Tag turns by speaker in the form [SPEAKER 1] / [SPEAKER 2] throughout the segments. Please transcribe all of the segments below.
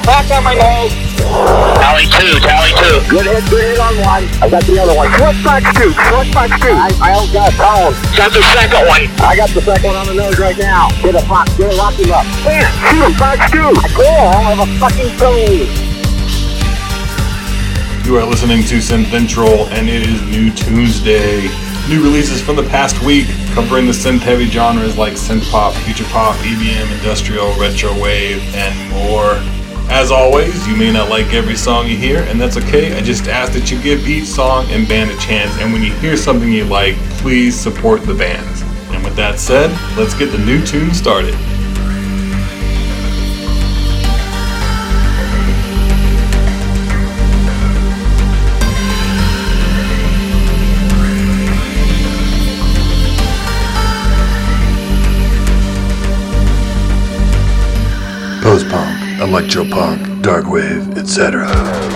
[SPEAKER 1] box one. Ten back on my nose.
[SPEAKER 2] Tally two, tally two.
[SPEAKER 1] Good hit, good hit on one. I got the other one. Switch back two, switch back two. I, I don't got a cone.
[SPEAKER 2] Send the second one.
[SPEAKER 1] I got the second one on the nose right now. Get a fox, get a lock him up. Man, shoot him, box two. Cool, I have a fucking cone.
[SPEAKER 3] You are listening to Synthentral, and it is New Tunesday. New releases from the past week, covering the synth heavy genres like synth pop, future pop, EBM, industrial, retro wave, and more. As always, you may not like every song you hear, and that's okay. I just ask that you give each song and band a chance, and when you hear something you like, please support the bands. And with that said, let's get the new tune started.
[SPEAKER 4] Electro-punk, darkwave, etc.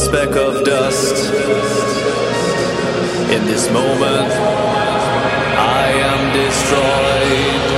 [SPEAKER 5] speck of dust. In
[SPEAKER 6] this moment, I
[SPEAKER 7] am destroyed.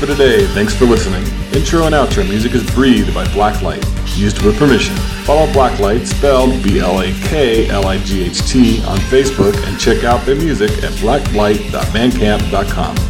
[SPEAKER 7] For
[SPEAKER 3] today. Thanks for listening. Intro and outro music is breathed by Blaklight, used with permission. Follow Blaklight, spelled B-L-A-K-L-I-G-H-T, on Facebook and check out their music at blaklight.bandcamp.com.